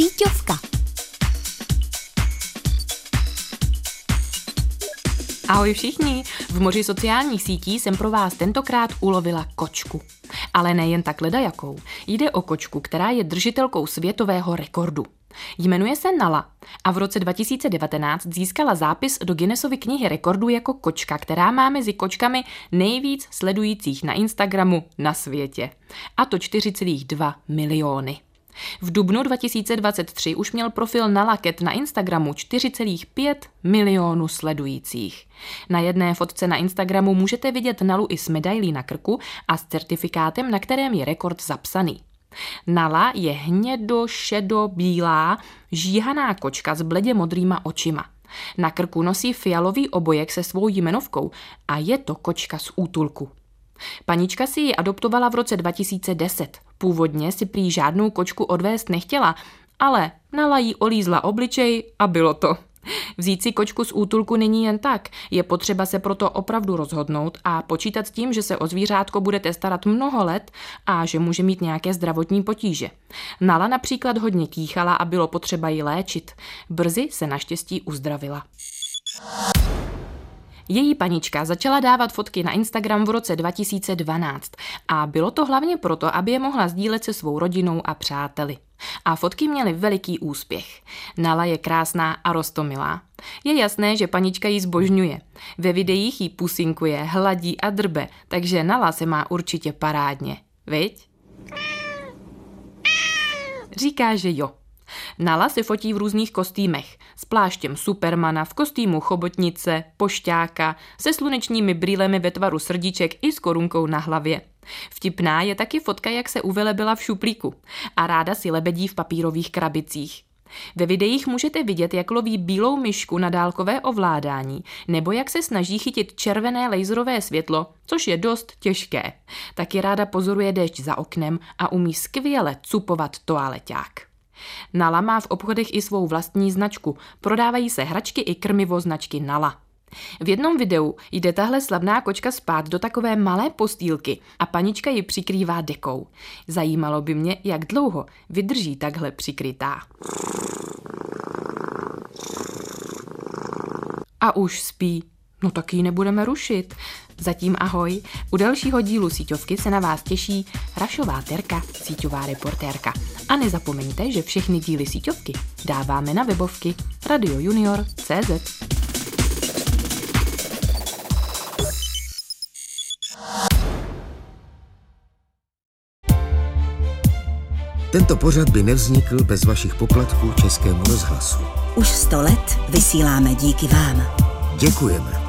Síťovka. Ahoj všichni! V moři sociálních sítí jsem pro vás tentokrát ulovila kočku. Ale nejen tak ledajakou. Jde o kočku, která je držitelkou světového rekordu. Jmenuje se Nala a v roce 2019 získala zápis do Guinnessovy knihy rekordů jako kočka, která má mezi kočkami nejvíc sledujících na Instagramu na světě. A to 4,2 miliony. V dubnu 2023 už měl profil Nalaket na Instagramu 4,5 milionů sledujících. Na jedné fotce na Instagramu můžete vidět Nalu i s medailí na krku a s certifikátem, na kterém je rekord zapsaný. Nala je hnědo, šedo, bílá, žíhaná kočka s bledě modrýma očima. Na krku nosí fialový obojek se svou jmenovkou a je to kočka z útulku. Panička si ji adoptovala v roce 2010. Původně si prý žádnou kočku odvést nechtěla, ale Nala jí olízla obličej a bylo to. Vzít si kočku z útulku není jen tak. Je potřeba se proto opravdu rozhodnout a počítat s tím, že se o zvířátko budete starat mnoho let a že může mít nějaké zdravotní potíže. Nala například hodně kýchala a bylo potřeba ji léčit. Brzy se naštěstí uzdravila. Její panička začala dávat fotky na Instagram v roce 2012 a bylo to hlavně proto, aby je mohla sdílet se svou rodinou a přáteli. A fotky měly veliký úspěch. Nala je krásná a rostomilá. Je jasné, že panička ji zbožňuje. Ve videích jí pusinkuje, hladí a drbe, takže Nala se má určitě parádně. Viď? Říká, že jo. Nala se fotí v různých kostýmech. S pláštěm Supermana, v kostýmu chobotnice, pošťáka, se slunečními brýlemi ve tvaru srdíček i s korunkou na hlavě. Vtipná je taky fotka, jak se uvelebila v šuplíku a ráda si lebedí v papírových krabicích. Ve videích můžete vidět, jak loví bílou myšku na dálkové ovládání, nebo jak se snaží chytit červené laserové světlo, což je dost těžké. Taky ráda pozoruje déšť za oknem a umí skvěle cupovat toaleťák. Nala má v obchodech i svou vlastní značku. Prodávají se hračky i krmivo značky Nala. V jednom videu jde tahle slavná kočka spát do takové malé postýlky a panička ji přikrývá dekou. Zajímalo by mě, jak dlouho vydrží takhle přikrytá. A už spí. No tak ji nebudeme rušit. Zatím ahoj. U dalšího dílu síťovky se na vás těší Rašová Terka, síťová reportérka. A nezapomeňte, že všechny díly síťovky dáváme na webovky radiojunior.cz. Tento pořad by nevznikl bez vašich poplatků Českému rozhlasu. Už sto let vysíláme díky vám. Děkujeme.